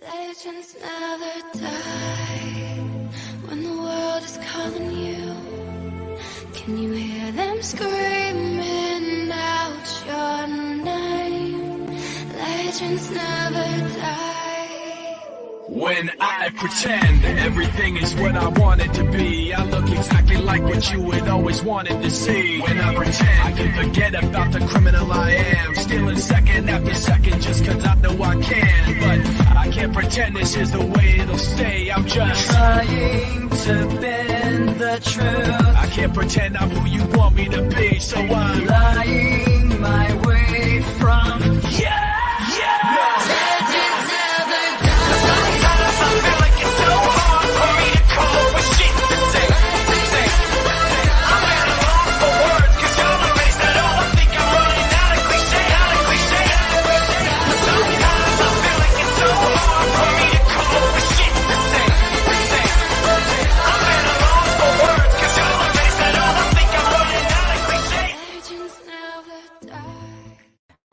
Legends never die when the world is calling you. Can you hear them screaming out your name? Legends never die. When I pretend everything is what I want it to be, I look exactly like what you had always wanted to see. When I pretend I can forget about the criminal I am, stealing second after second just cause I know I can. But I can't pretend this is the way it'll stay. I'm just trying to bend the truth. I can't pretend I'm who you want me to be, so I'm lying my way from yeah,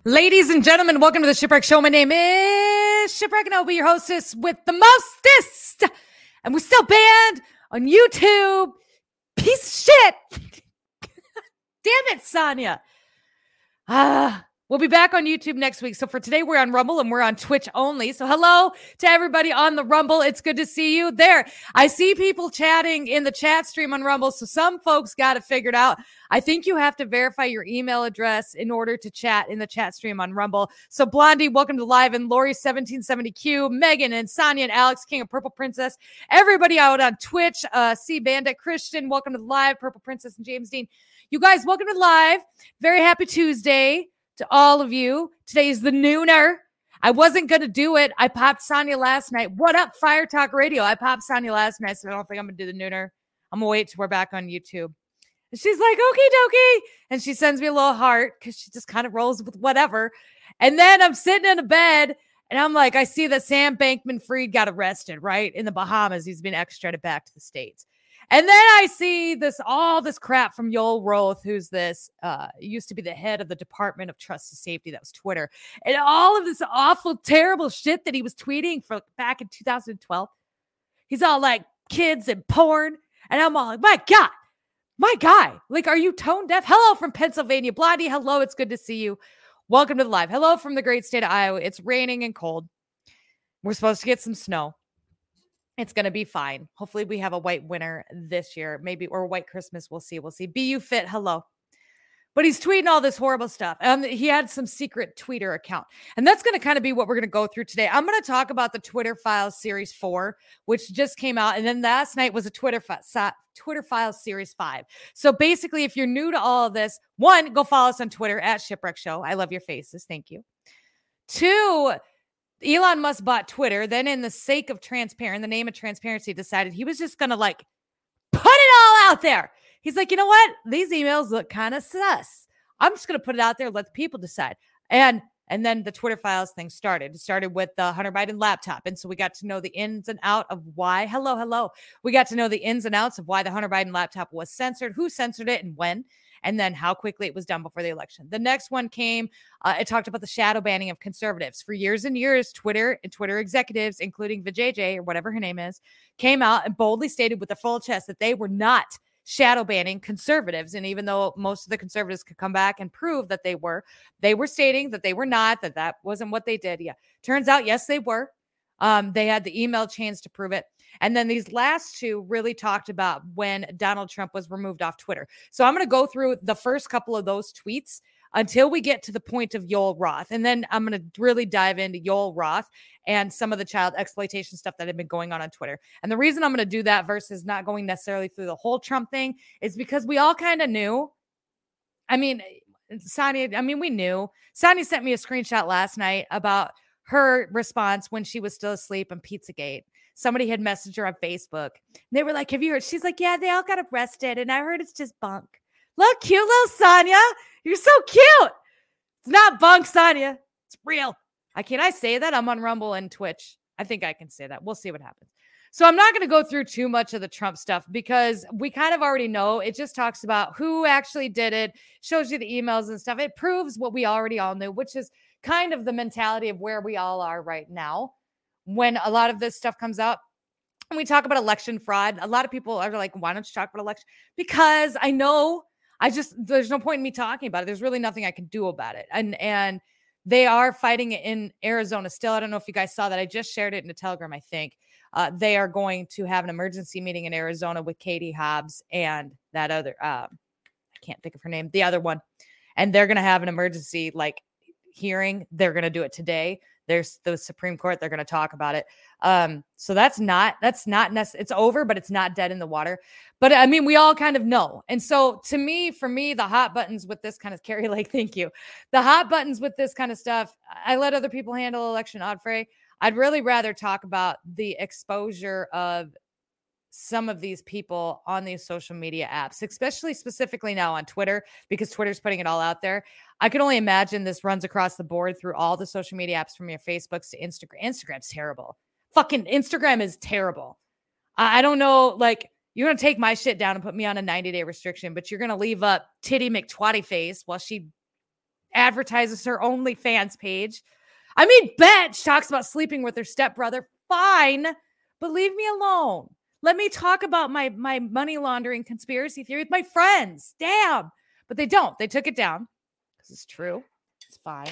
Ladies and gentlemen, welcome to the Shipwreck Show. My name is Shipwreck, and I'll be your hostess with the mostest. And we're still banned on YouTube. Piece of shit. Damn it, Sonia. Ah, we'll be back on YouTube next week. So for today, we're on Rumble and we're on Twitch only. So hello to everybody on the Rumble. It's good to see you there. I see people chatting in the chat stream on Rumble. So some folks got it figured out. I think you have to verify your email address in order to chat in the chat stream on Rumble. So Blondie, welcome to live, and Lori1770Q, Megan and Sonia and Alex, King of Purple Princess, everybody out on Twitch, uh, C Bandit Christian, welcome to live, Purple Princess and James Dean. You guys, welcome to live. Very happy Tuesday to all of you. Today is the nooner. I wasn't going to do it. I popped Sonia last night. What up, Fire Talk Radio? I popped Sonia last night, so I don't think I'm going to do the nooner. I'm going to wait till we're back on YouTube. And she's like, okie dokie. And she sends me a little heart because she just kind of rolls with whatever. And then I'm sitting in a bed and I'm like, I see that Sam Bankman Fried got arrested, right? In the Bahamas. He's been extradited back to the States. And then I see this all this crap from Yoel Roth, who's this uh used to be the head of the Department of Trust and Safety. That was Twitter, and all of this awful, terrible shit that he was tweeting for back in 2012. He's all like kids and porn, and I'm all like, my God, my guy, like, are you tone deaf? Hello from Pennsylvania, Blondie. Hello, it's good to see you. Welcome to the live. Hello from the great state of Iowa. It's raining and cold. We're supposed to get some snow. It's going to be fine. Hopefully, we have a white winter this year, maybe, or white Christmas. We'll see. We'll see. BU Fit, hello. But he's tweeting all this horrible stuff. And he had some secret Twitter account. And that's going to kind of be what we're going to go through today. I'm going to talk about the Twitter Files Series 4, which just came out. And then last night was a Twitter, fi- Twitter Files Series 5. So basically, if you're new to all of this, one, go follow us on Twitter at Shipwreck Show. I love your faces. Thank you. Two, Elon Musk bought Twitter. Then, in the sake of transparent, the name of transparency, decided he was just going to like put it all out there. He's like, you know what? These emails look kind of sus. I'm just going to put it out there, let the people decide. And and then the Twitter files thing started. It started with the Hunter Biden laptop. And so we got to know the ins and out of why. Hello, hello. We got to know the ins and outs of why the Hunter Biden laptop was censored, who censored it, and when and then how quickly it was done before the election. The next one came, uh, it talked about the shadow banning of conservatives. For years and years, Twitter and Twitter executives, including Vijay or whatever her name is, came out and boldly stated with their full chest that they were not shadow banning conservatives. And even though most of the conservatives could come back and prove that they were, they were stating that they were not, that that wasn't what they did. Yeah. Turns out, yes, they were. Um, they had the email chains to prove it. And then these last two really talked about when Donald Trump was removed off Twitter. So I'm going to go through the first couple of those tweets until we get to the point of Yoel Roth. And then I'm going to really dive into Yoel Roth and some of the child exploitation stuff that had been going on on Twitter. And the reason I'm going to do that versus not going necessarily through the whole Trump thing is because we all kind of knew. I mean, eh, Sonia, I mean, we knew. Sonia sent me a screenshot last night about her response when she was still asleep on Pizzagate. Somebody had messaged her on Facebook. they were like, Have you heard? She's like, Yeah, they all got arrested. And I heard it's just bunk. Look, cute little Sonia. You're so cute. It's not bunk, Sonia. It's real. I can I say that? I'm on Rumble and Twitch. I think I can say that. We'll see what happens. So I'm not going to go through too much of the Trump stuff because we kind of already know. It just talks about who actually did it, shows you the emails and stuff. It proves what we already all knew, which is kind of the mentality of where we all are right now. When a lot of this stuff comes up And we talk about election fraud. A lot of people are like, why don't you talk about election? Because I know I just there's no point in me talking about it. There's really nothing I can do about it. And and they are fighting in Arizona still. I don't know if you guys saw that. I just shared it in a telegram, I think. Uh, they are going to have an emergency meeting in Arizona with Katie Hobbs and that other um, I can't think of her name, the other one. And they're gonna have an emergency like hearing. They're gonna do it today. There's the Supreme Court. They're going to talk about it. Um, so that's not that's not necessary. It's over, but it's not dead in the water. But I mean, we all kind of know. And so to me, for me, the hot buttons with this kind of Kari Lake, thank you. The hot buttons with this kind of stuff, I let other people handle election Odfrey. I'd really rather talk about the exposure of some of these people on these social media apps, especially specifically now on Twitter, because Twitter's putting it all out there. I can only imagine this runs across the board through all the social media apps from your Facebooks to Instagram. Instagram's terrible. Fucking Instagram is terrible. I, don't know, like, you're gonna take my shit down and put me on a 90 day restriction, but you're gonna leave up Titty McTwatty face while she advertises her OnlyFans page. I mean, Betch talks about sleeping with her stepbrother. Fine, but leave me alone. Let me talk about my my money laundering conspiracy theory with my friends. Damn. But they don't. They took it down because it's true. It's fine.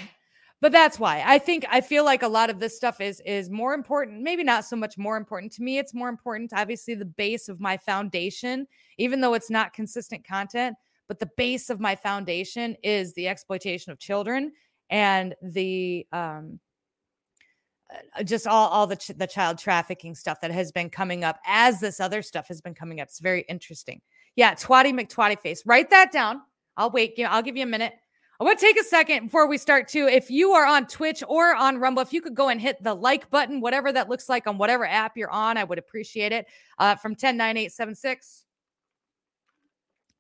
But that's why I think I feel like a lot of this stuff is is more important. Maybe not so much more important to me. It's more important. Obviously, the base of my foundation, even though it's not consistent content, but the base of my foundation is the exploitation of children and the um just all all the ch- the child trafficking stuff that has been coming up as this other stuff has been coming up. It's very interesting. Yeah, Twatty McTwatty face. Write that down. I'll wait. I'll give you a minute. I want to take a second before we start too. If you are on Twitch or on Rumble, if you could go and hit the like button, whatever that looks like on whatever app you're on, I would appreciate it. Uh, from 109876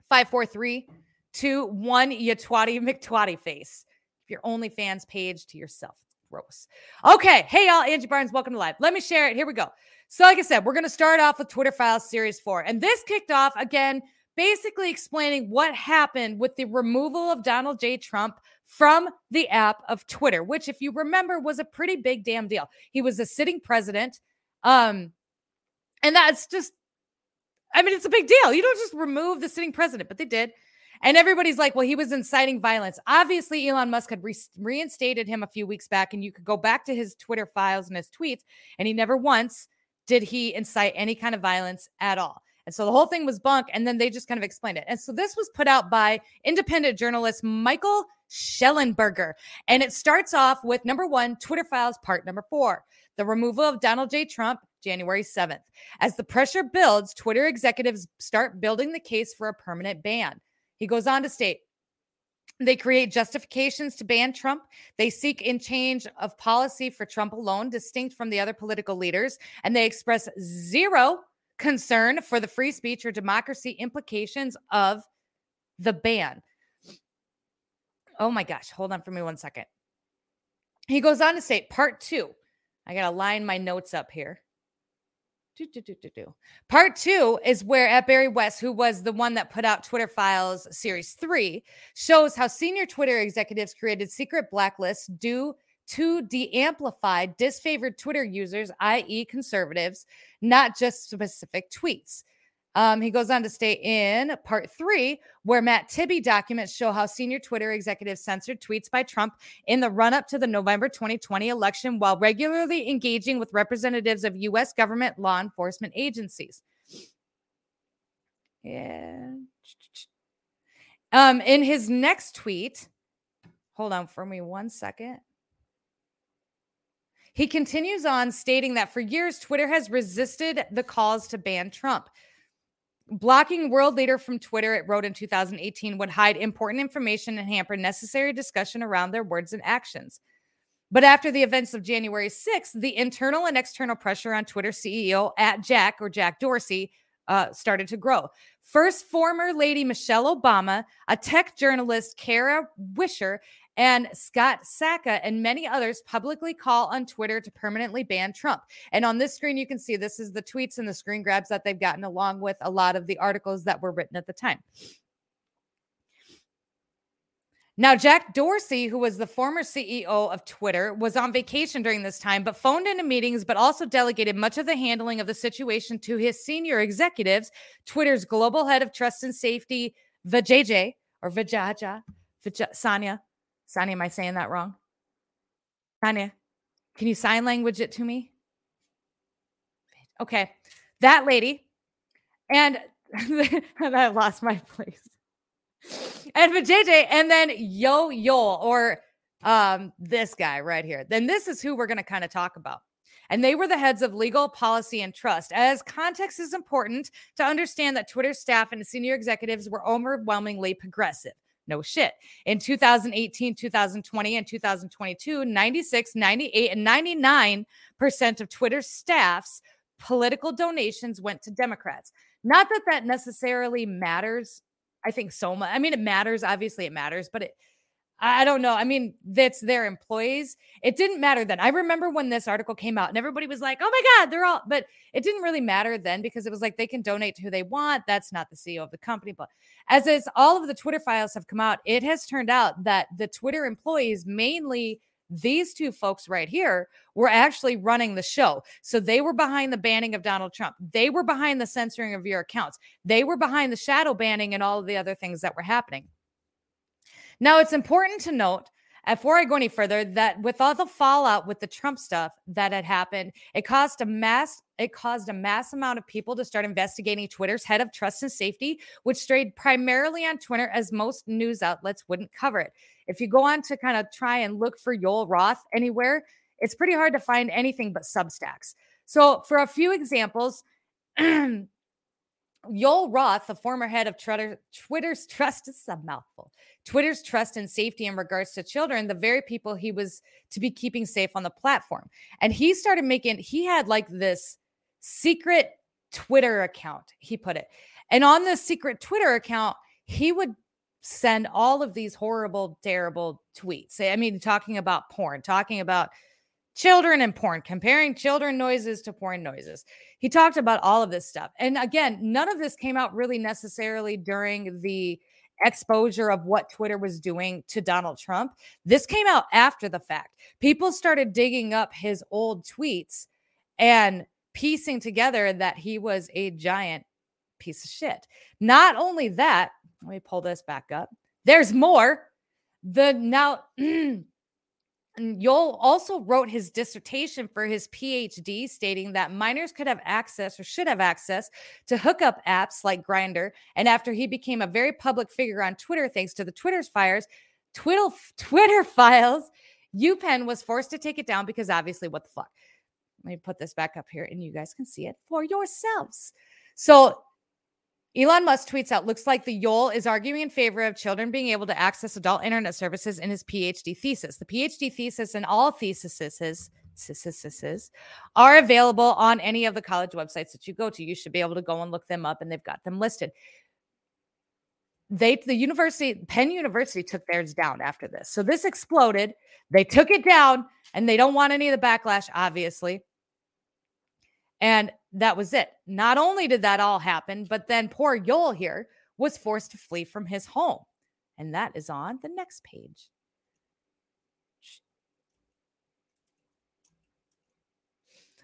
543 21 you twatty McTwatty face. Your OnlyFans page to yourself. Gross. Okay. Hey, y'all. Angie Barnes, welcome to live. Let me share it. Here we go. So, like I said, we're going to start off with Twitter Files Series 4. And this kicked off again, basically explaining what happened with the removal of Donald J. Trump from the app of Twitter, which, if you remember, was a pretty big damn deal. He was a sitting president. Um, and that's just, I mean, it's a big deal. You don't just remove the sitting president, but they did. And everybody's like, well, he was inciting violence. Obviously, Elon Musk had re- reinstated him a few weeks back, and you could go back to his Twitter files and his tweets, and he never once did he incite any kind of violence at all. And so the whole thing was bunk, and then they just kind of explained it. And so this was put out by independent journalist Michael Shellenberger. And it starts off with number one, Twitter files part number four, the removal of Donald J. Trump, January 7th. As the pressure builds, Twitter executives start building the case for a permanent ban. He goes on to state they create justifications to ban Trump. They seek in change of policy for Trump alone, distinct from the other political leaders, and they express zero concern for the free speech or democracy implications of the ban. Oh my gosh, hold on for me one second. He goes on to say, part two. I got to line my notes up here. Do, do, do, do, do. Part two is where at Bari Weiss, who was the one that put out Twitter Files Series 3, shows how senior Twitter executives created secret blacklists due to de-amplify disfavored Twitter users, i.e., conservatives, not just specific tweets. Um, he goes on to state in part three, where Matt Taibbi documents show how senior Twitter executives censored tweets by Trump in the run up to the November 2020 election while regularly engaging with representatives of U.S. government law enforcement agencies. Yeah. Um, in his next tweet, hold on for me one second. He continues on stating that for years, Twitter has resisted the calls to ban Trump. Blocking world leader from Twitter, it wrote in 2018, would hide important information and hamper necessary discussion around their words and actions. But after the events of January 6th, the internal and external pressure on Twitter CEO at Jack or Jack Dorsey uh, started to grow. First, former Lady Michelle Obama, a tech journalist, Kara Swisher, and Scott Saka and many others publicly call on Twitter to permanently ban Trump. And on this screen, you can see this is the tweets and the screen grabs that they've gotten along with a lot of the articles that were written at the time. Now, Jack Dorsey, who was the former CEO of Twitter, was on vacation during this time, but phoned into meetings, but also delegated much of the handling of the situation to his senior executives, Twitter's global head of trust and safety, Vijay, or Vijaja, Vij- Sanya. Sanya, am I saying that wrong? Sanya, can you sign language it to me? Okay, that lady. And I lost my place and Vijay, and then Yo Yo, or um, this guy right here. Then this is who we're going to kind of talk about. And they were the heads of legal, policy, and trust. As context is important to understand that Twitter staff and senior executives were overwhelmingly progressive. No shit. In 2018, 2020, and 2022, 96, 98, and 99% of Twitter's staff's political donations went to Democrats. Not that that necessarily matters I think so much. I mean, it matters. Obviously, it matters, but it, I don't know. I mean, that's their employees. It didn't matter then. I remember when this article came out and everybody was like, oh my God, they're all, but it didn't really matter then because it was like they can donate to who they want. That's not the CEO of the company. But as is, all of the Twitter files have come out, it has turned out that the Twitter employees mainly these two folks right here were actually running the show. So they were behind the banning of Donald Trump. They were behind the censoring of your accounts. They were behind the shadow banning and all of the other things that were happening. Now, it's important to note before I go any further that with all the fallout with the Trump stuff that had happened, it caused a mass it caused a mass amount of people to start investigating Twitter's head of trust and safety, which strayed primarily on Twitter as most news outlets wouldn't cover it. If you go on to kind of try and look for Yoel Roth anywhere, it's pretty hard to find anything but Substacks. So, for a few examples, Yoel Roth, the former head of Twitter, Twitter's trust is a mouthful. Twitter's trust and safety in regards to children, the very people he was to be keeping safe on the platform. And he started making, he had like this secret Twitter account, he put it. And on this secret Twitter account, he would send all of these horrible, terrible tweets. I mean, talking about porn, talking about children and porn, comparing children noises to porn noises. He talked about all of this stuff. And again, none of this came out really necessarily during the exposure of what Twitter was doing to Donald Trump. This came out after the fact. People started digging up his old tweets and piecing together that he was a giant piece of shit. Not only that, let me pull this back up. There's more. The now Yoel also wrote his dissertation for his PhD, stating that minors could have access or should have access to hookup apps like Grindr. And after he became a very public figure on Twitter, thanks to the Twitter's fires, Twitter Twitter files, UPenn was forced to take it down because obviously, what the fuck? Let me put this back up here, and you guys can see it for yourselves. So Elon Musk tweets out, looks like the Yoel is arguing in favor of children being able to access adult internet services in his PhD thesis. The PhD thesis and all theses are available on any of the college websites that you go to. You should be able to go and look them up, and they've got them listed. They, the university, Penn University took theirs down after this. So this exploded. They took it down, and they don't want any of the backlash, obviously. And that was it. Not only did that all happen, but then poor Yoel here was forced to flee from his home. And that is on the next page.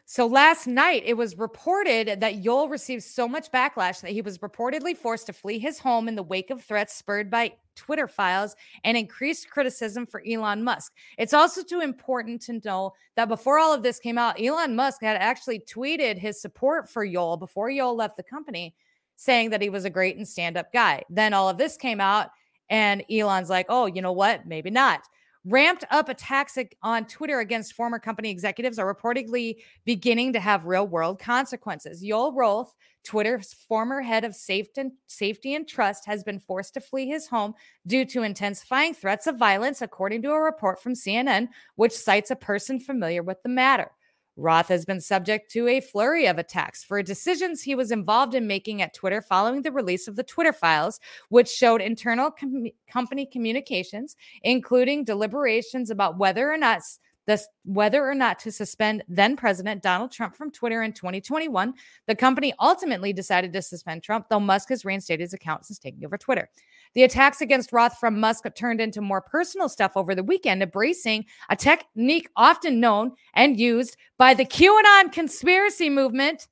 So last night, it was reported that Yoel received so much backlash that he was reportedly forced to flee his home in the wake of threats spurred by Twitter files and increased criticism for Elon Musk. It's also too important to know that before all of this came out, Elon Musk had actually tweeted his support for Yoel before Yoel left the company, saying that he was a great and stand up guy. Then all of this came out, and Elon's like, oh, you know what? Maybe not. Ramped up attacks on Twitter against former company executives are reportedly beginning to have real world consequences. Yoel Roth, Twitter's former head of safety and trust, has been forced to flee his home due to intensifying threats of violence, according to a report from CNN, which cites a person familiar with the matter. Roth has been subject to a flurry of attacks for decisions he was involved in making at Twitter following the release of the Twitter files, which showed internal com- company communications, including deliberations about whether or not this whether or not to suspend then President Donald Trump from Twitter in 2021. The company ultimately decided to suspend Trump, though Musk has reinstated his account since taking over Twitter. The attacks against Roth from Musk turned into more personal stuff over the weekend, embracing a technique often known and used by the QAnon conspiracy movement.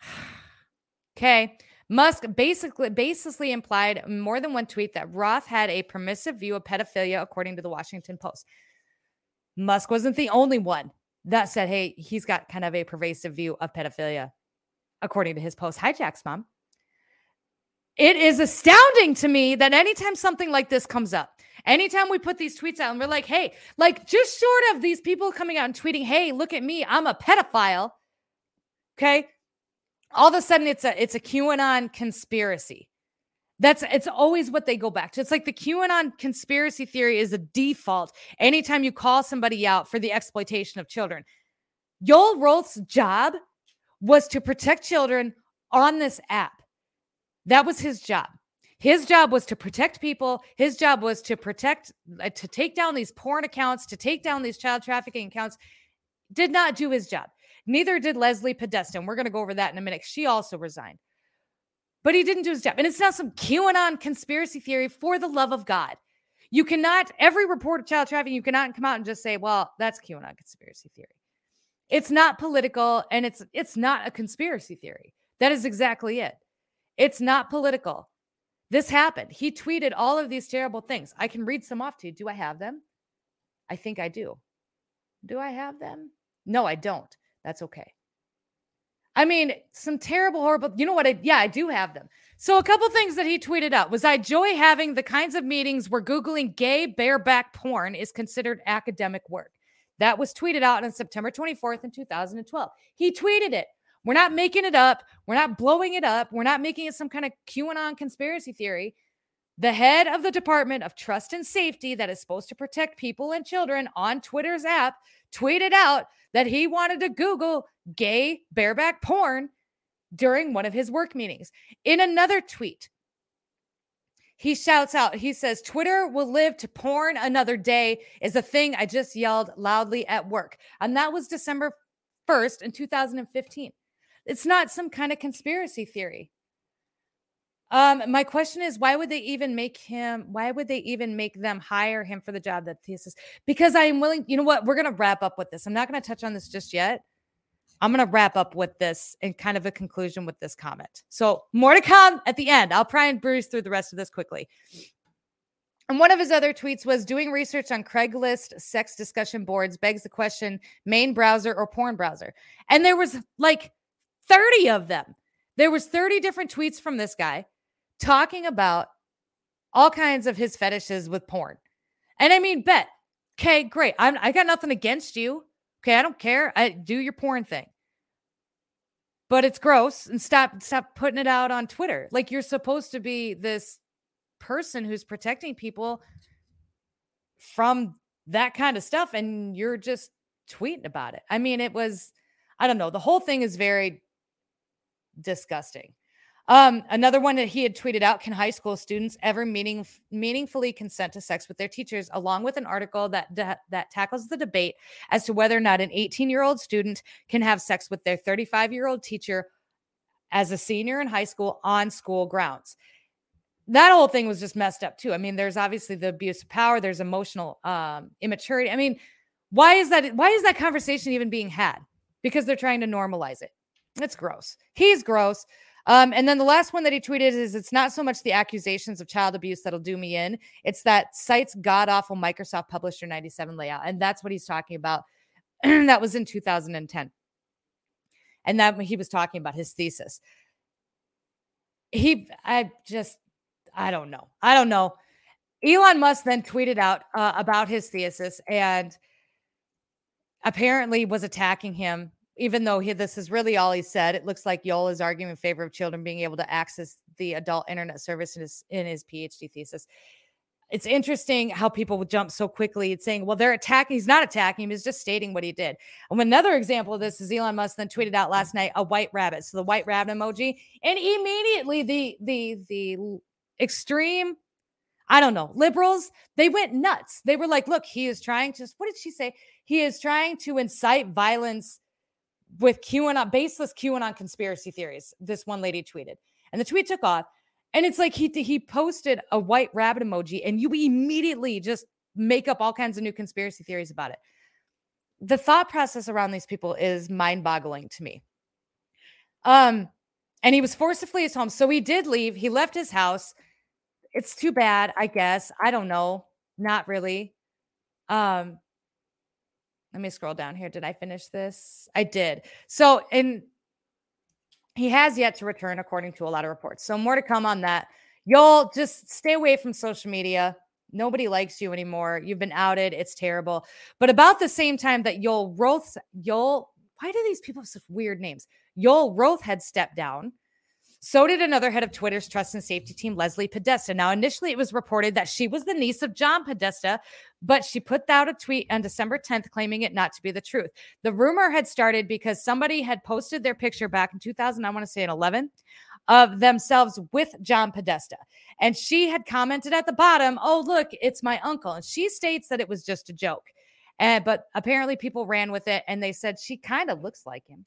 okay. Musk basically baselessly implied more than one tweet that Roth had a permissive view of pedophilia, according to the Washington Post. Musk wasn't the only one that said, hey, he's got kind of a pervasive view of pedophilia, according to his post. Hi, Jack's mom. It is astounding to me that anytime something like this comes up, anytime we put these tweets out and we're like, hey, like just short of these people coming out and tweeting, hey, look at me, I'm a pedophile. Okay. All of a sudden it's a it's a QAnon conspiracy. That's it's always what they go back to. It's like the QAnon conspiracy theory is a default anytime you call somebody out for the exploitation of children. Yoel Roth's job was to protect children on this app. That was his job. His job was to protect people. His job was to protect, uh, to take down these porn accounts, to take down these child trafficking accounts. Did not do his job. Neither did Lesley Podesta. We're going to go over that in a minute. She also resigned. But he didn't do his job. And it's not some QAnon conspiracy theory for the love of God. You cannot, every report of child trafficking, you cannot come out and just say, well, that's QAnon conspiracy theory. It's not political and it's it's not a conspiracy theory. That is exactly it. It's not political. This happened. He tweeted all of these terrible things. I can read some off to you. Do I have them? I think I do. Do I have them? No, I don't. That's okay. I mean, some terrible, horrible. You know what? I, yeah, I do have them. So, a couple things that he tweeted out was I enjoy having the kinds of meetings where Googling gay bareback porn is considered academic work. That was tweeted out on September 24th in 2012. He tweeted it. We're not making it up. We're not blowing it up. We're not making it some kind of QAnon conspiracy theory. The head of the Department of Trust and Safety, that is supposed to protect people and children on Twitter's app, tweeted out that he wanted to Google gay bareback porn during one of his work meetings. In another tweet, he shouts out, he says, Twitter will live to porn another day is a thing I just yelled loudly at work. And that was December 1st in 2015. It's not some kind of conspiracy theory. Um, my question is, why would they even make him? Why would they even make them hire him for the job that thesis? Because I am willing. You know what? We're gonna wrap up with this. I'm not gonna touch on this just yet. I'm gonna wrap up with this and kind of a conclusion with this comment. So more to come at the end. I'll try and bruise through the rest of this quickly. And one of his other tweets was doing research on Craigslist sex discussion boards begs the question main browser or porn browser. And there was like 30 of them. There was 30 different tweets from this guy talking about all kinds of his fetishes with porn. And I mean, bet. Okay, great. I'm, I got nothing against you. Okay, I don't care. I do your porn thing. But it's gross and stop stop putting it out on Twitter. Like you're supposed to be this person who's protecting people from that kind of stuff and you're just tweeting about it. I mean, it was I don't know. The whole thing is very disgusting. Um, another one that he had tweeted out: Can high school students ever meaning, meaningfully consent to sex with their teachers? Along with an article that that, that tackles the debate as to whether or not an 18 year old student can have sex with their 35 year old teacher as a senior in high school on school grounds. That whole thing was just messed up too. I mean, there's obviously the abuse of power. There's emotional um, immaturity. I mean, why is that? Why is that conversation even being had? Because they're trying to normalize it. It's gross. He's gross. Um, and then the last one that he tweeted is it's not so much the accusations of child abuse that'll do me in, it's that site's god awful Microsoft Publisher 97 layout. And that's what he's talking about. that was in 2010. And that he was talking about his thesis. He, I just, I don't know. I don't know. Elon Musk then tweeted out uh, about his thesis and apparently was attacking him even though he, this is really all he said, it looks like Yoel is arguing in favor of children being able to access the adult internet service in his in his PhD thesis. It's interesting how people would jump so quickly at saying, well, they're attacking. He's not attacking him. He's just stating what he did. And another example of this is Elon Musk then tweeted out last night a white rabbit. So the white rabbit emoji. And immediately the the the extreme I don't know. Liberals, they went nuts. They were like, look, he is trying to, what did she say? He is trying to incite violence with QAnon, baseless QAnon conspiracy theories. This one lady tweeted, and the tweet took off. And it's like he he posted a white rabbit emoji, and you immediately just make up all kinds of new conspiracy theories about it. The thought process around these people is mind-boggling to me. Um, and he was forced to flee his home, so he did leave. He left his house. It's too bad, I guess. I don't know. Not really. Um, let me scroll down here. Did I finish this? I did. So, in he has yet to return, according to a lot of reports. So, more to come on that. Y'all just stay away from social media. Nobody likes you anymore. You've been outed. It's terrible. But about the same time that Yoel Roth, Yoel, why do these people have such weird names? Yoel Roth had stepped down. So did another head of Twitter's trust and safety team, Lesley Podesta. Now, initially, it was reported that she was the niece of John Podesta, but she put out a tweet on December 10th claiming it not to be the truth. The rumor had started because somebody had posted their picture back in 2000, I want to say in 11, of themselves with John Podesta. And she had commented at the bottom, Oh, look, it's my uncle. And she states that it was just a joke. And but apparently people ran with it and they said she kind of looks like him.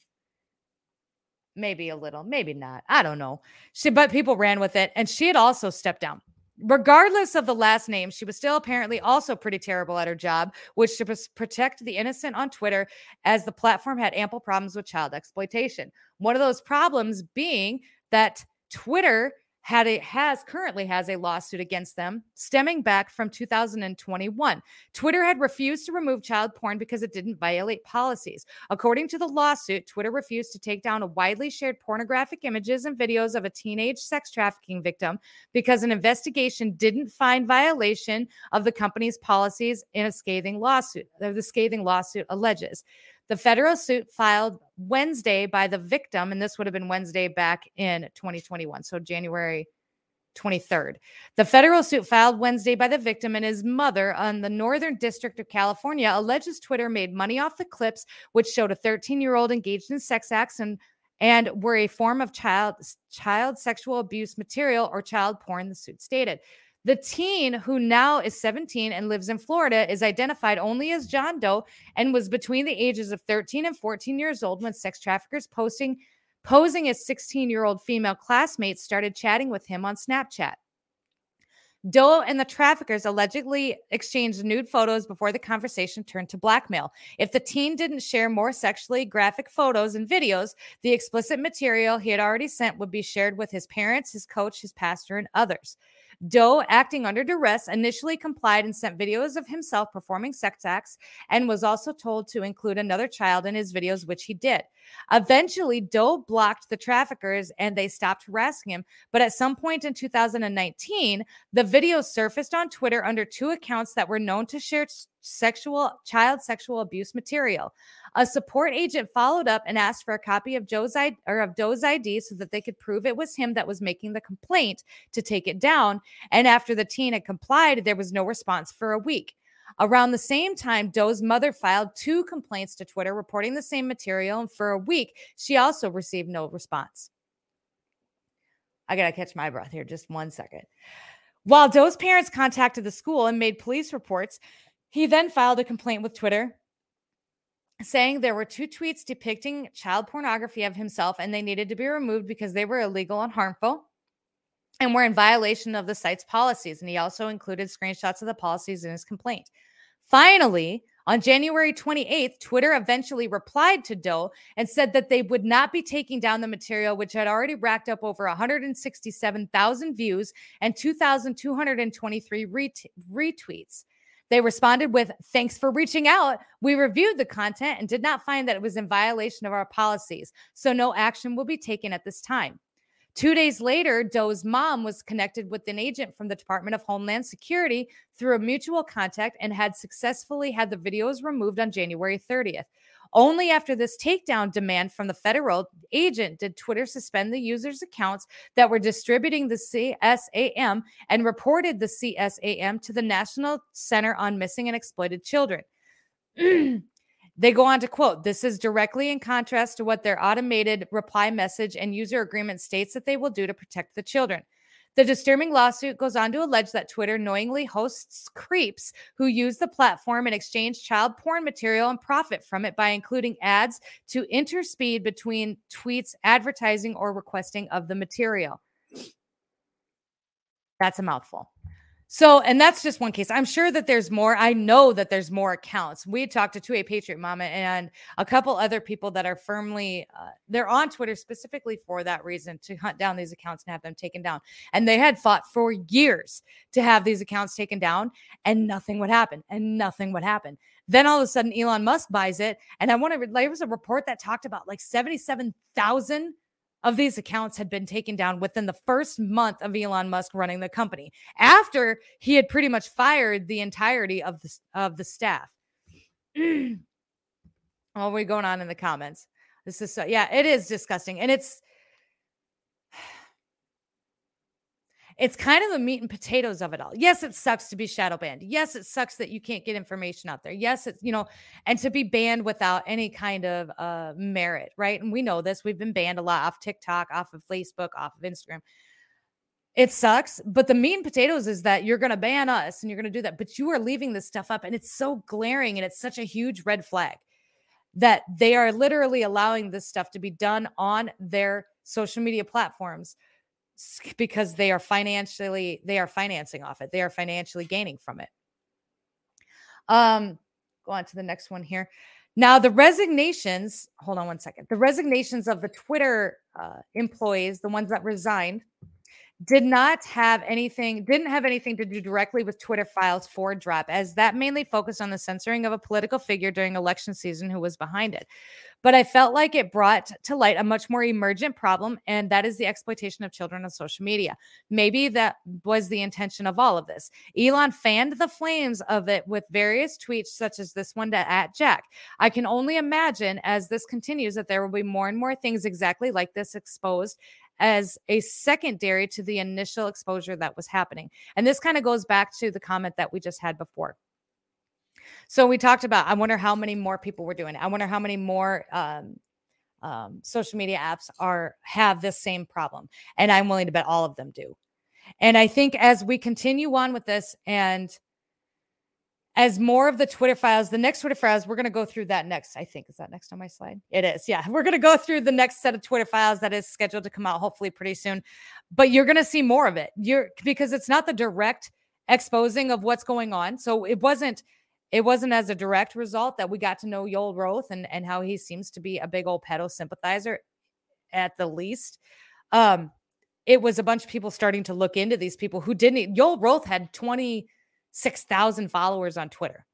Maybe a little, maybe not. I don't know. She but people ran with it and she had also stepped down. Regardless of the last name, she was still apparently also pretty terrible at her job, which was protect the innocent on Twitter, as the platform had ample problems with child exploitation. One of those problems being that Twitter had a has currently has a lawsuit against them stemming back from 2021. Twitter had refused to remove child porn because it didn't violate policies. According to the lawsuit, Twitter refused to take down a widely shared pornographic images and videos of a teenage sex trafficking victim because an investigation didn't find violation of the company's policies in a scathing lawsuit. Uh, the scathing lawsuit alleges the federal suit filed Wednesday by the victim, and this would have been Wednesday back in 2021, so January 23rd. The federal suit filed Wednesday by the victim and his mother on the Northern District of California alleges Twitter made money off the clips, which showed a 13 year old engaged in sex acts and and were a form of child child sexual abuse material or child porn the suit stated the teen, who now is 17 and lives in Florida, is identified only as John Doe and was between the ages of 13 and 14 years old when sex traffickers posting posing as 16-year-old female classmates started chatting with him on Snapchat. Doe and the traffickers allegedly exchanged nude photos before the conversation turned to blackmail. If the teen didn't share more sexually graphic photos and videos, the explicit material he had already sent would be shared with his parents, his coach, his pastor, and others. Doe, acting under duress, initially complied and sent videos of himself performing sex acts and was also told to include another child in his videos, which he did. Eventually, Doe blocked the traffickers and they stopped harassing him. But at some point in 2019, the videos surfaced on Twitter under two accounts that were known to share sexual child sexual abuse material. A support agent followed up and asked for a copy of Joe's ID or of Doe's ID so that they could prove it was him that was making the complaint to take it down. And after the teen had complied, there was no response for a week. Around the same time, Doe's mother filed two complaints to Twitter reporting the same material, and for a week, she also received no response. I gotta catch my breath here, just one second. While Doe's parents contacted the school and made police reports, he then filed a complaint with Twitter saying there were two tweets depicting child pornography of himself and they needed to be removed because they were illegal and harmful and were in violation of the site's policies. And he also included screenshots of the policies in his complaint. Finally, on January 28th, Twitter eventually replied to Doe and said that they would not be taking down the material, which had already racked up over 167,000 views and 2,223 ret- retweets. They responded with, Thanks for reaching out. We reviewed the content and did not find that it was in violation of our policies, so no action will be taken at this time. Two days later, Doe's mom was connected with an agent from the Department of Homeland Security through a mutual contact and had successfully had the videos removed on January 30th. Only after this takedown demand from the federal agent did Twitter suspend the users' accounts that were distributing the CSAM and reported the CSAM to the National Center on Missing and Exploited Children. They go on to quote, this is directly in contrast to what their automated reply message and user agreement states that they will do to protect the children. The disturbing lawsuit goes on to allege that Twitter knowingly hosts creeps who use the platform and exchange child porn material and profit from it by including ads to interspeed between tweets advertising or requesting of the material. That's a mouthful. So, and that's just one case. I'm sure that there's more. I know that there's more accounts. We talked to 2A Patriot Mama and a couple other people that are firmly, uh, they're on Twitter specifically for that reason to hunt down these accounts and have them taken down. And they had fought for years to have these accounts taken down and nothing would happen and nothing would happen. Then all of a sudden, Elon Musk buys it. And I want to, there was a report that talked about like 77,000 of these accounts had been taken down within the first month of Elon Musk running the company after he had pretty much fired the entirety of the of the staff. oh, we're going on in the comments. This is so yeah, it is disgusting. And it's it's kind of the meat and potatoes of it all. Yes, it sucks to be shadow banned. Yes, it sucks that you can't get information out there. Yes, it's, you know, and to be banned without any kind of uh, merit, right? And we know this. We've been banned a lot off TikTok, off of Facebook, off of Instagram. It sucks, but the meat and potatoes is that you're going to ban us and you're going to do that, but you are leaving this stuff up and it's so glaring and it's such a huge red flag that they are literally allowing this stuff to be done on their social media platforms because they are financially they are financing off it. They are financially gaining from it. Um go on to the next one here. Now the resignations, hold on one second. The resignations of the Twitter uh, employees, the ones that resigned, did not have anything didn't have anything to do directly with Twitter files for drop as that mainly focused on the censoring of a political figure during election season who was behind it. But I felt like it brought to light a much more emergent problem and that is the exploitation of children on social media. Maybe that was the intention of all of this. Elon fanned the flames of it with various tweets such as this one to at Jack. I can only imagine as this continues that there will be more and more things exactly like this exposed as a secondary to the initial exposure that was happening. And this kind of goes back to the comment that we just had before. So we talked about, I wonder how many more people were doing it. I wonder how many more um, um, social media apps are have this same problem. And I'm willing to bet all of them do. And I think as we continue on with this and as more of the Twitter files, the next Twitter files, we're going to go through that next. I think is that next on my slide. It is. Yeah, we're going to go through the next set of Twitter files that is scheduled to come out hopefully pretty soon. But you're going to see more of it. You're because it's not the direct exposing of what's going on. So it wasn't. It wasn't as a direct result that we got to know Yoel Roth and and how he seems to be a big old pedo sympathizer, at the least. Um, it was a bunch of people starting to look into these people who didn't. Yoel Roth had 26,000 followers on Twitter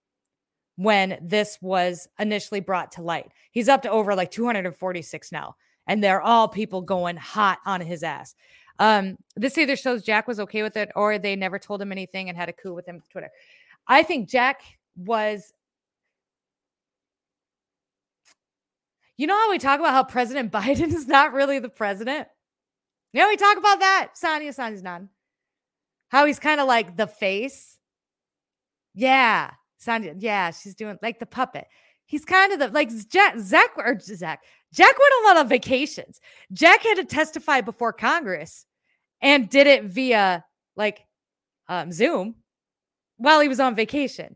when this was initially brought to light. He's up to over like 246 now, and they're all people going hot on his ass. Um, this either shows Jack was okay with it or they never told him anything and had a coup with him on Twitter. I think Jack was. You know how we talk about how President Biden is not really the president? You know, we talk about that. Sonia, Sonia's none. How he's kind of like the face yeah, Sonia. Yeah, she's doing like the puppet. He's kind of the like Jack, Zach or Zach. Jack went a lot of vacations. Jack had to testify before Congress and did it via like um, Zoom while he was on vacation.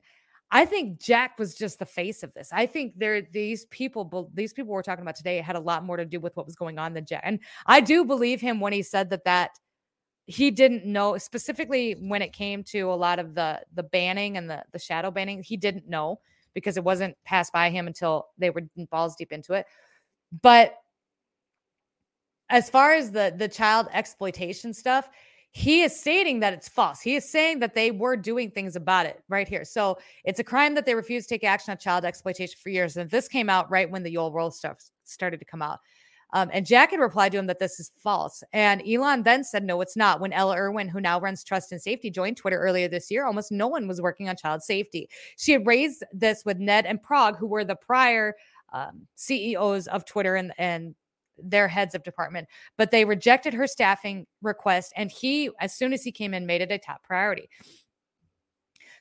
I think Jack was just the face of this. I think there these people these people we're talking about today had a lot more to do with what was going on than Jack. And I do believe him when he said that that he didn't know specifically when it came to a lot of the the banning and the the shadow banning he didn't know because it wasn't passed by him until they were balls deep into it but as far as the the child exploitation stuff he is stating that it's false he is saying that they were doing things about it right here so it's a crime that they refused to take action on child exploitation for years and this came out right when the Yoel Roth stuff started to come out um, and Jack had replied to him that this is false. And Elon then said, no, it's not. When Ella Irwin, who now runs Trust and Safety, joined Twitter earlier this year, almost no one was working on child safety. She had raised this with Ned and Parag, who were the prior um, CEOs of Twitter and, and their heads of department, but they rejected her staffing request. And he, as soon as he came in, made it a top priority.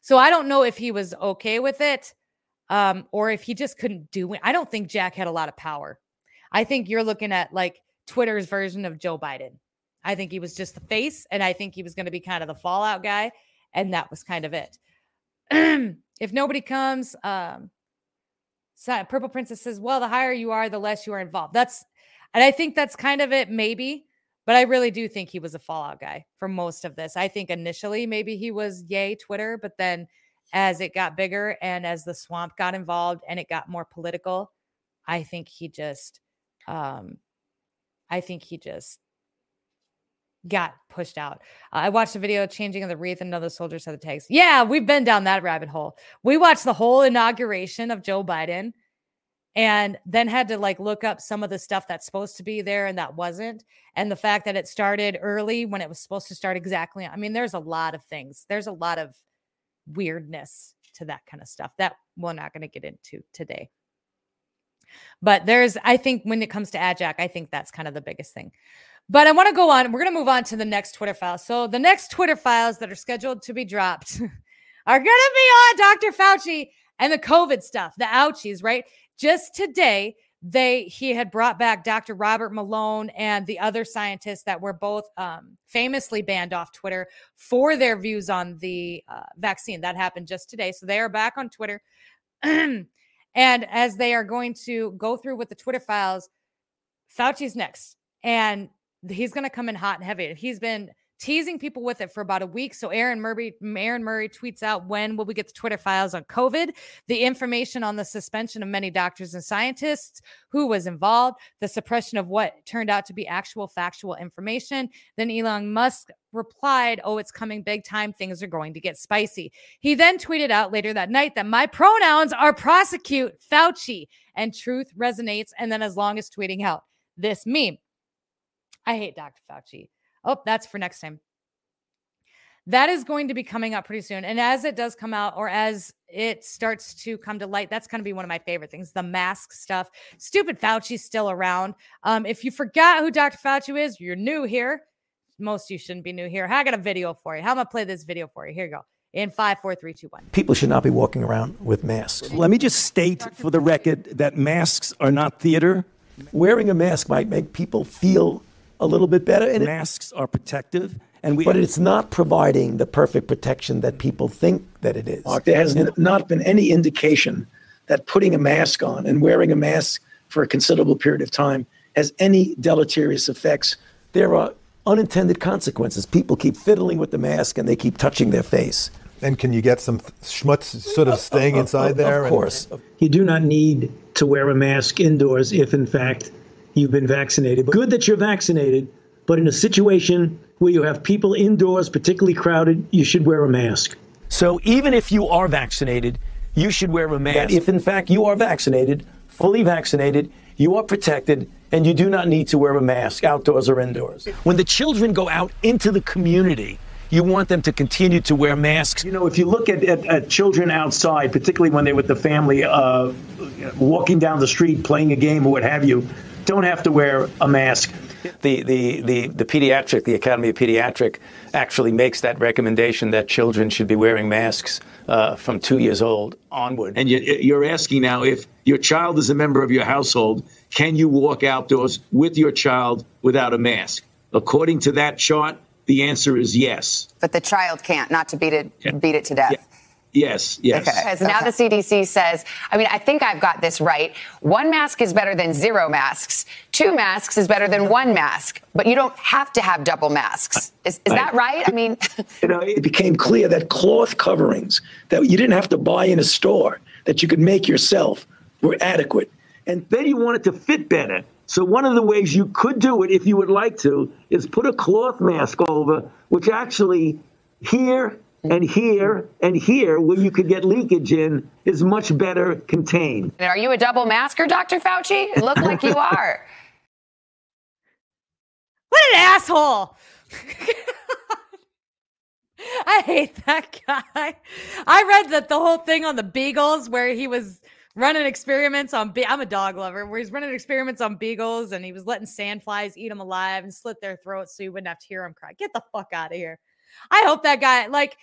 So I don't know if he was okay with it um, or if he just couldn't do it. I don't think Jack had a lot of power I think you're looking at like Twitter's version of Joe Biden. I think he was just the face, and I think he was going to be kind of the fallout guy, and that was kind of it. if nobody comes, um, Purple Princess says, "Well, the higher you are, the less you are involved." That's, and I think that's kind of it, maybe. But I really do think he was a fallout guy for most of this. I think initially maybe he was yay Twitter, but then as it got bigger and as the swamp got involved and it got more political, I think he just, um, I think he just got pushed out. Uh, I watched a video changing of the wreath and other soldiers had the tags. Yeah, we've been down that rabbit hole. We watched the whole inauguration of Joe Biden and then had to like look up some of the stuff that's supposed to be there and that wasn't. And the fact that it started early when it was supposed to start exactly. I mean, there's a lot of things. There's a lot of weirdness to that kind of stuff that we're not going to get into today. But there's, I think, when it comes to Ajax, I think that's kind of the biggest thing. But I want to go on. We're going to move on to the next Twitter file. So the next Twitter files that are scheduled to be dropped are going to be on Dr. Fauci and the COVID stuff, the ouchies, right? Just today, they he had brought back Dr. Robert Malone and the other scientists that were both um, famously banned off Twitter for their views on the uh, vaccine. That happened just today, so they are back on Twitter. and as they are going to go through with the Twitter files, Fauci's next, and he's going to come in hot and heavy. He's been teasing people with it for about a week. So Aaron Murray, Aaron Murray tweets out when will we get the Twitter files on COVID, the information on the suspension of many doctors and scientists, who was involved, the suppression of what turned out to be actual factual information. Then Elon Musk replied, Oh, it's coming big time. Things are going to get spicy. He then tweeted out later that night that my pronouns are prosecute Fauci and truth resonates. And then as long as tweeting out this meme. I hate Dr. Fauci. Oh, that's for next time. That is going to be coming up pretty soon. And as it does come out, or as it starts to come to light, that's going to be one of my favorite things the mask stuff. Stupid Fauci's still around. Um, if you forgot who Dr. Fauci is, you're new here. Most of you shouldn't be new here. I got a video for you. How am I play this video for you? Here you go. In five, four, three, two, one. People should not be walking around with masks. Let me just state for the record that masks are not theater. Wearing a mask might make people feel a little bit better, and it- Masks are protective, and we. but it's not providing the perfect protection that people think that it is. Mark, there has n- not been any indication that putting a mask on and wearing a mask for a considerable period of time has any deleterious effects. There are unintended consequences. People keep fiddling with the mask and they keep touching their face. And can you get some schmutz sort of staying inside Of- there? Of and- course. You do not need to wear a mask indoors if, in fact, you've been vaccinated. Good that you're vaccinated, but in a situation where you have people indoors, particularly crowded, you should wear a mask. so even if you are vaccinated, you should wear a mask. That if in fact you are vaccinated, fully vaccinated, you are protected, and you do not need to wear a mask outdoors or indoors. when the children go out into the community, you want them to continue to wear masks. You know, if you look at, at, at children outside, particularly when they're with the family, uh, walking down the street, playing a game or what have you, don't have to wear a mask. The, the, the, the pediatric, the Academy of Pediatric actually makes that recommendation that children should be wearing masks uh, from two years old onward. And you- you're asking now if your child is a member of your household, can you walk outdoors with your child without a mask? According to that chart, the answer is yes. But the child can't, not to beat it, beat it to death. Yes, yes. Okay. Because now the CDC says, I mean, I think I've got this right. One mask is better than zero masks. Two masks is better than one mask. But you don't have to have double masks. Is, is that right? I mean, You know, it became clear that cloth coverings that you didn't have to buy in a store, that you could make yourself, were adequate. And then you want it to fit better. So one of the ways you could do it, if you would like to, is put a cloth mask over, which actually here and here and here, where you could get leakage in, is much better contained. are you a double masker, Dr. Fauci? It look like you are. What an asshole. I hate that guy. I read that the whole thing on the beagles where he was running experiments on be- I'm a dog lover where he's running experiments on beagles and he was letting sandflies eat them alive and slit their throats so you wouldn't have to hear them cry. Get the fuck out of here. I hope that guy like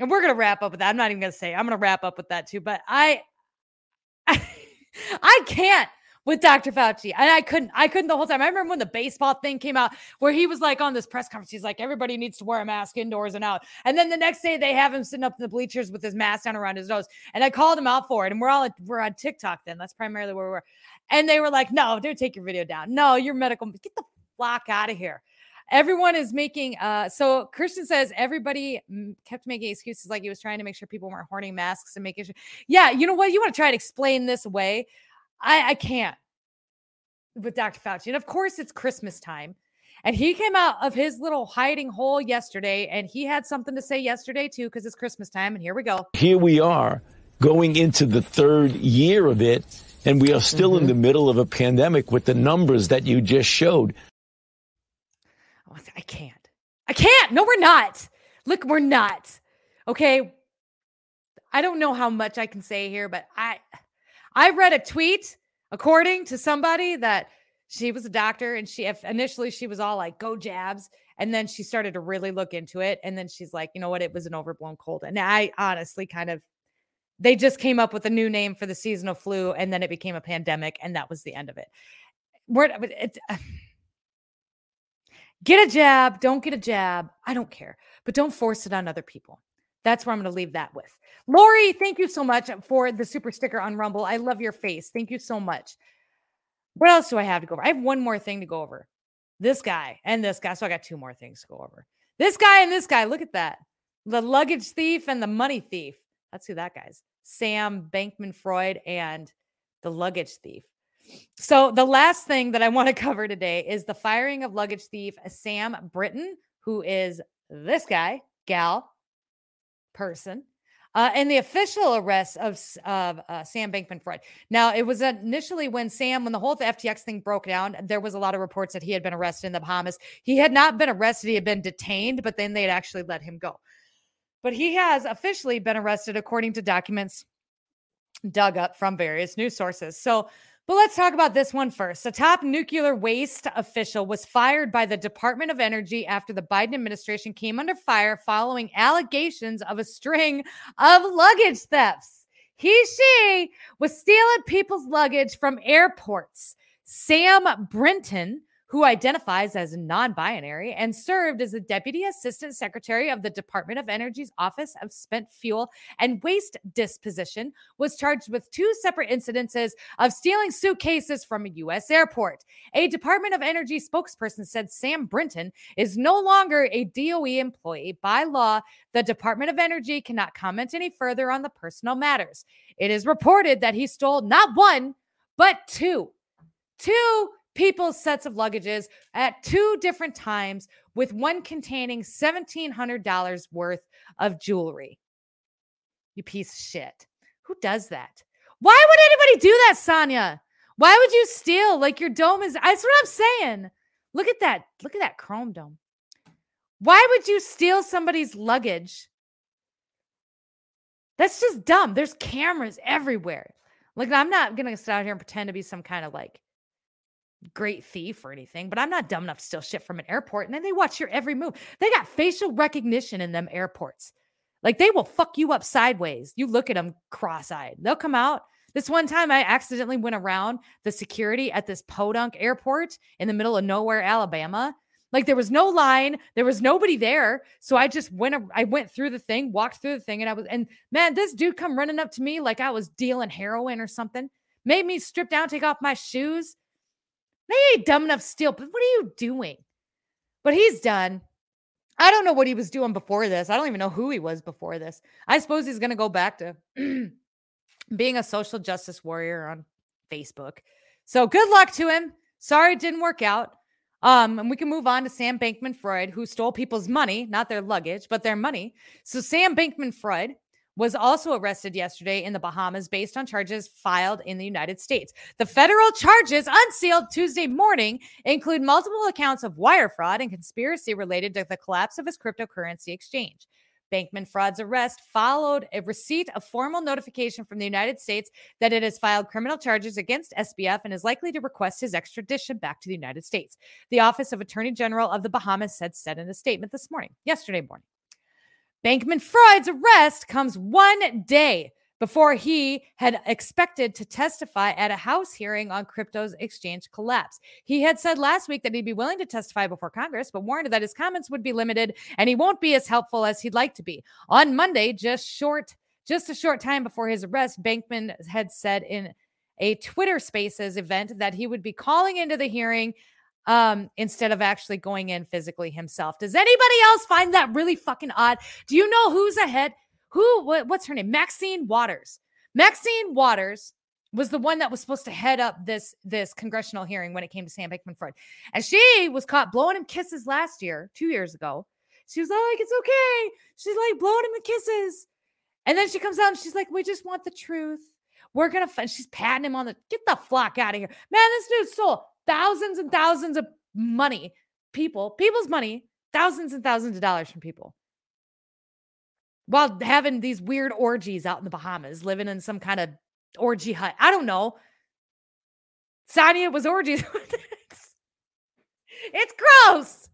and we're to wrap up with that. I'm not even to say. I'm to wrap up with that too, but I I can't with Dr. Fauci. And I couldn't, I couldn't the whole time. I remember when the baseball thing came out where he was like on this press conference, he's like, everybody needs to wear a mask indoors and out. And then the next day they have him sitting up in the bleachers with his mask down around his nose. And I called him out for it. And we're all we're on TikTok then. That's primarily where we were. And they were like, no, dude, take your video down. No, you're medical. Get the flock out of here. Everyone is making uh so Christian says everybody mm, kept making excuses like he was trying to make sure people weren't hoarding masks and making sure. Yeah, you know what? You want to try to explain this away. I, I can't with Dr. Fauci. And of course, it's Christmas time. And he came out of his little hiding hole yesterday and he had something to say yesterday too, because it's Christmas time. And here we go. Here we are going into the third year of it, and we are still in the middle of a pandemic with the numbers that you just showed. I can't. I can't. No, we're not. Look, we're not. Okay. I don't know how much I can say here, but I I read a tweet according to somebody that she was a doctor and she if initially she was all like go jabs and then she started to really look into it and then she's like you know what it was an overblown cold and i honestly kind of they just came up with a new name for the seasonal flu and then it became a pandemic and that was the end of it we're it's get a jab don't get a jab i don't care but don't force it on other people that's where i'm going to leave that with lori thank you so much uh, for the super sticker on rumble i love your face thank you so much what else do I have to go over? I have one more thing to go over. This guy and this guy. So I got two more things to go over. This guy and this guy. Look at that. The luggage thief and the money thief. That's who that guy's. Sam Bankman Fried and the luggage thief. So the last thing that I want to cover today is the firing of luggage thief Sam Brinton, who is this guy, gal, person, uh, and the official arrest of, of uh, Sam Bankman Fried. Now, it was initially when Sam, when the whole FTX thing broke down, there was a lot of reports that he had been arrested in the Bahamas. He had not been arrested, he had been detained, but then they had actually let him go. But he has officially been arrested according to documents dug up from various news sources. So, but let's talk about this one first. A top nuclear waste official was fired by the Department of Energy after the Biden administration came under fire following allegations of a string of luggage thefts. He, she was stealing people's luggage from airports. Sam Brinton, who identifies as non binary and served as the Deputy Assistant Secretary of the Department of Energy's Office of Spent Fuel and Waste Disposition, was charged with two separate incidences of stealing suitcases from a U.S. airport. A Department of Energy spokesperson said Sam Brinton is no longer a DOE employee. By law, the Department of Energy cannot comment any further on the personal matters. It is reported that he stole not one, but two two people's sets of luggages at two different times, with one containing $1,700 worth of jewelry. You piece of shit. Who does that? Why would anybody do that, Sonia? Why would you steal? Like your dome is, that's what I'm saying. Look at that. Look at that chrome dome. Why would you steal somebody's luggage? That's just dumb. There's cameras everywhere. Like, I'm not going to sit out here and pretend to be some kind of like great thief or anything, but I'm not dumb enough to steal shit from an airport. And then they watch your every move. They got facial recognition in them airports. Like they will fuck you up sideways. You look at them cross eyed. They'll come out. This one time I accidentally went around the security at this podunk airport in the middle of nowhere, Alabama. Like there was no line, there was nobody there. So I just went I went through the thing, walked through the thing and I was and man, this dude come running up to me like I was dealing heroin or something. Made me strip down, take off my shoes. They ain't dumb enough steal, but what are you doing? But he's done. I don't know what he was doing before this. I don't even know who he was before this. I suppose he's going to go back to being a social justice warrior on Facebook. So good luck to him. Sorry it didn't work out. Um, and we can move on to Sam Bankman Fried, who stole people's money, not their luggage, but their money. So Sam Bankman Fried was also arrested yesterday in the Bahamas based on charges filed in the United States. The federal charges unsealed Tuesday morning include multiple accounts of wire fraud and conspiracy related to the collapse of his cryptocurrency exchange. Bankman Fraud's arrest followed a receipt of formal notification from the United States that it has filed criminal charges against SBF and is likely to request his extradition back to the United States. The Office of Attorney General of the Bahamas said said in a statement this morning, yesterday morning. Bankman Fried's arrest comes one day before he had expected to testify at a House hearing on crypto's exchange collapse. He had said last week that he'd be willing to testify before Congress, but warned that his comments would be limited and he won't be as helpful as he'd like to be. On Monday, just short just a short time before his arrest, Bankman had said in a Twitter Spaces event that he would be calling into the hearing um, instead of actually going in physically himself. Does anybody else find that really fucking odd? Do you know who's ahead? Who? What, what's her name? Maxine Waters. Maxine Waters was the one that was supposed to head up this this congressional hearing when it came to Sam Bankman-Fried, and she was caught blowing him kisses last year, two years ago. She was like, "It's okay." She's like blowing him the kisses, and then she comes out and she's like, "We just want the truth. We're gonna." Find. She's patting him on the. Get the flock out of here, man! This dude stole thousands and thousands of money, people, people's money, thousands and thousands of dollars from people while having these weird orgies out in the Bahamas, living in some kind of orgy hut. I don't know. Sonia was orgies. it's, gross.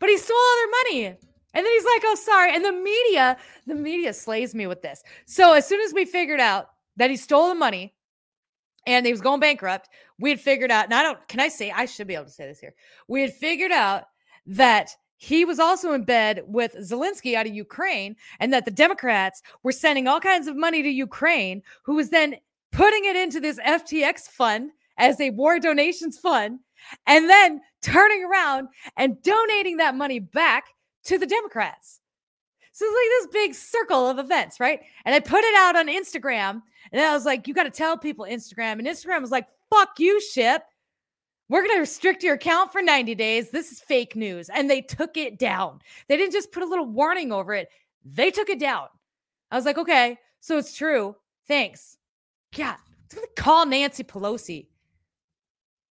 But he stole all their money. And then he's like, oh, sorry. And the media, the media slays me with this. So as soon as we figured out that he stole the money and he was going bankrupt, we had figured out, and I don't, can I say, I should be able to say this here. We had figured out that he was also in bed with Zelensky out of Ukraine, and that the Democrats were sending all kinds of money to Ukraine, who was then putting it into this FTX fund as a war donations fund, and then turning around and donating that money back to the Democrats. So it's like this big circle of events, right? And I put it out on Instagram, and I was like, you got to tell people Instagram. And Instagram was like, fuck you, ship. We're going to restrict your account for 90 days. This is fake news. And they took it down. They didn't just put a little warning over it, they took it down. I was like, okay, so it's true. Thanks. God, call Nancy Pelosi.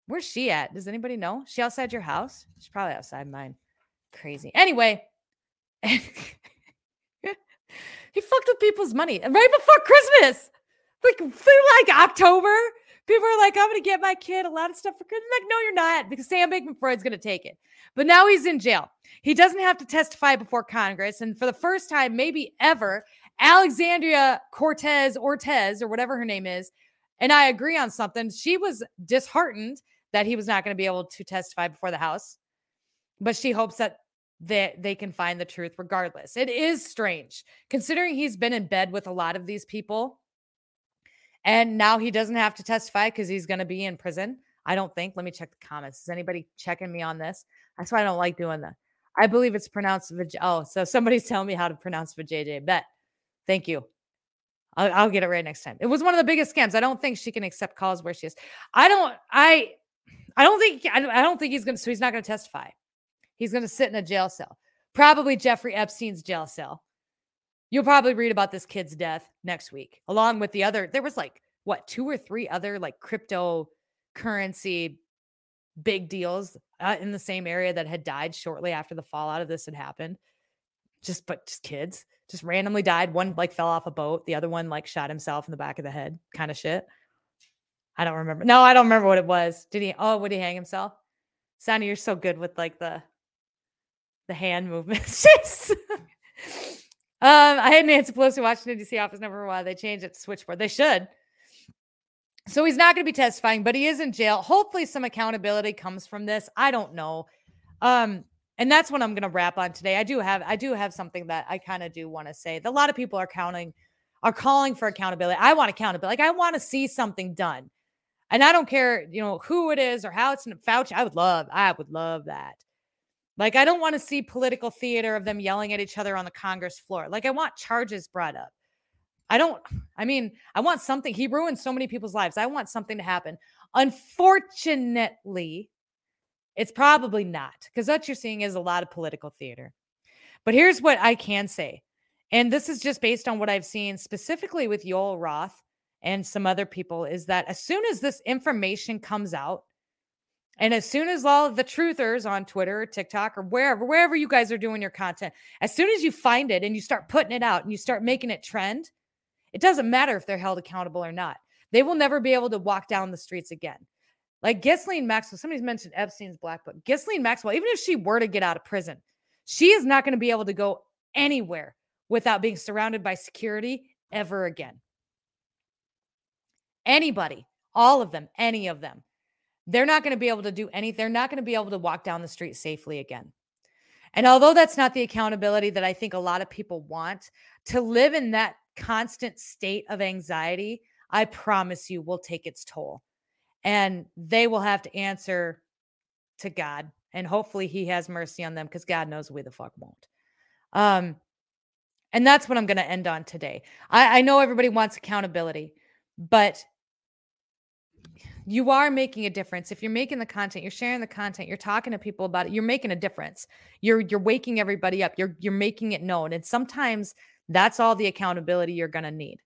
Where's she at? Does anybody know? She outside your house? She's probably outside mine. Crazy. Anyway, he fucked with people's money right before Christmas. Like through like October, people are like, I'm to get my kid a lot of stuff for Christmas. Like, no, you're not, because Sam Bankman-Fried's going to take it. But now he's in jail. He doesn't have to testify before Congress. And for the first time, maybe ever, Alexandria Cortez Ortez, or whatever her name is, and I agree on something. She was disheartened that he was not going to be able to testify before the House, but she hopes that they, they can find the truth regardless. It is strange considering he's been in bed with a lot of these people and now he doesn't have to testify because he's going to be in prison. I don't think. Let me check the comments. Is anybody checking me on this? That's why I don't like doing that. I believe it's pronounced Vij- Oh, so somebody's telling me how to pronounce Vijay. Bet. Thank you. I'll, I'll get it right next time. It was one of the biggest scams. I don't think she can accept calls where she is. I don't. I. I don't think. I don't think he's going to. So he's not going to testify. He's going to sit in a jail cell. Probably Jeffrey Epstein's jail cell. You'll probably read about this kid's death next week, along with the other. There was like what two or three other like cryptocurrency big deals uh, in the same area that had died shortly after the fallout of this had happened. Just but just kids just randomly died. One like fell off a boat. The other one like shot himself in the back of the head. Kind of shit. I don't remember. No, I don't remember what it was. Did he? Oh, would he hang himself? Sonny, you're so good with like the the hand movements. Um, I had Nancy Pelosi Washington D.C. office number one. They changed it to switchboard. They should. So he's not going to be testifying, but he is in jail. Hopefully, some accountability comes from this. I don't know. Um, and that's what I'm going to wrap on today. I do have I do have something that I kind of do want to say. A lot of people are counting are calling for accountability. I want accountability. Like I want to see something done. And I don't care, you know, who it is or how it's in Fauci. I would love, I would love that. Like, I don't want to see political theater of them yelling at each other on the Congress floor. Like, I want charges brought up. I don't, I mean, I want something. He ruined so many people's lives. I want something to happen. Unfortunately, it's probably not because what you're seeing is a lot of political theater. But here's what I can say. And this is just based on what I've seen specifically with Yoel Roth and some other people is that as soon as this information comes out, and as soon as all the truthers on Twitter or TikTok or wherever, wherever you guys are doing your content, as soon as you find it and you start putting it out and you start making it trend, it doesn't matter if they're held accountable or not. They will never be able to walk down the streets again. Like Ghislaine Maxwell, somebody's mentioned Epstein's black book. Ghislaine Maxwell, even if she were to get out of prison, she is not going to be able to go anywhere without being surrounded by security ever again. anybody, all of them, any of them, they're not going to be able to do anything. They're not going to be able to walk down the street safely again. And although that's not the accountability that I think a lot of people want, to live in that constant state of anxiety, I promise you will take its toll. And they will have to answer to God. And hopefully he has mercy on them because God knows we the fuck won't. Um, and that's what I'm going to end on today. I, I know everybody wants accountability, but you are making a difference. If you're making the content you're sharing the content you're talking to people about it you're making a difference. You're you're waking everybody up. You're you're making it known. And sometimes that's all the accountability you're going to need.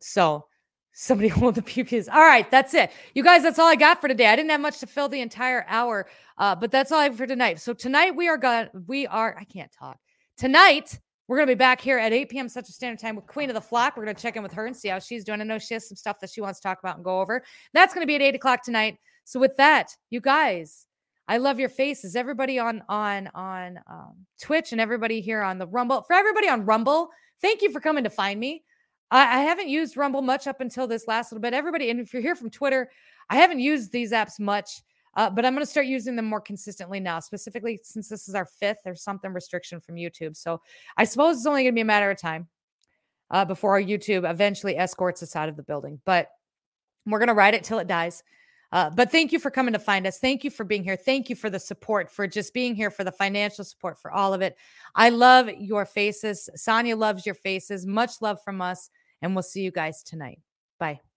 So somebody hold the pews. All right that's it. You guys that's all i got for today. I didn't have much to fill the entire hour uh, but that's all i have for tonight. So tonight we are going we are i can't talk. Tonight we're going to be back here at 8 p.m. Central Standard Time with Queen of the Flock. We're going to check in with her and see how she's doing. I know she has some stuff that she wants to talk about and go over. That's going to be at 8 o'clock tonight. So with that, you guys, I love your faces. Everybody on on on um, Twitch and everybody here on the Rumble. For everybody on Rumble, thank you for coming to find me. I, I haven't used Rumble much up until this last little bit. Everybody, and if you're here from Twitter, I haven't used these apps much. Uh, but I'm going to start using them more consistently now, specifically since this is our fifth or something restriction from YouTube. So I suppose it's only going to be a matter of time uh, before our YouTube eventually escorts us out of the building. But we're going to ride it till it dies. Uh, but thank you for coming to find us. Thank you for being here. Thank you for the support, for just being here, for the financial support, for all of it. I love your faces. Sonia loves your faces. Much love from us. And we'll see you guys tonight. Bye.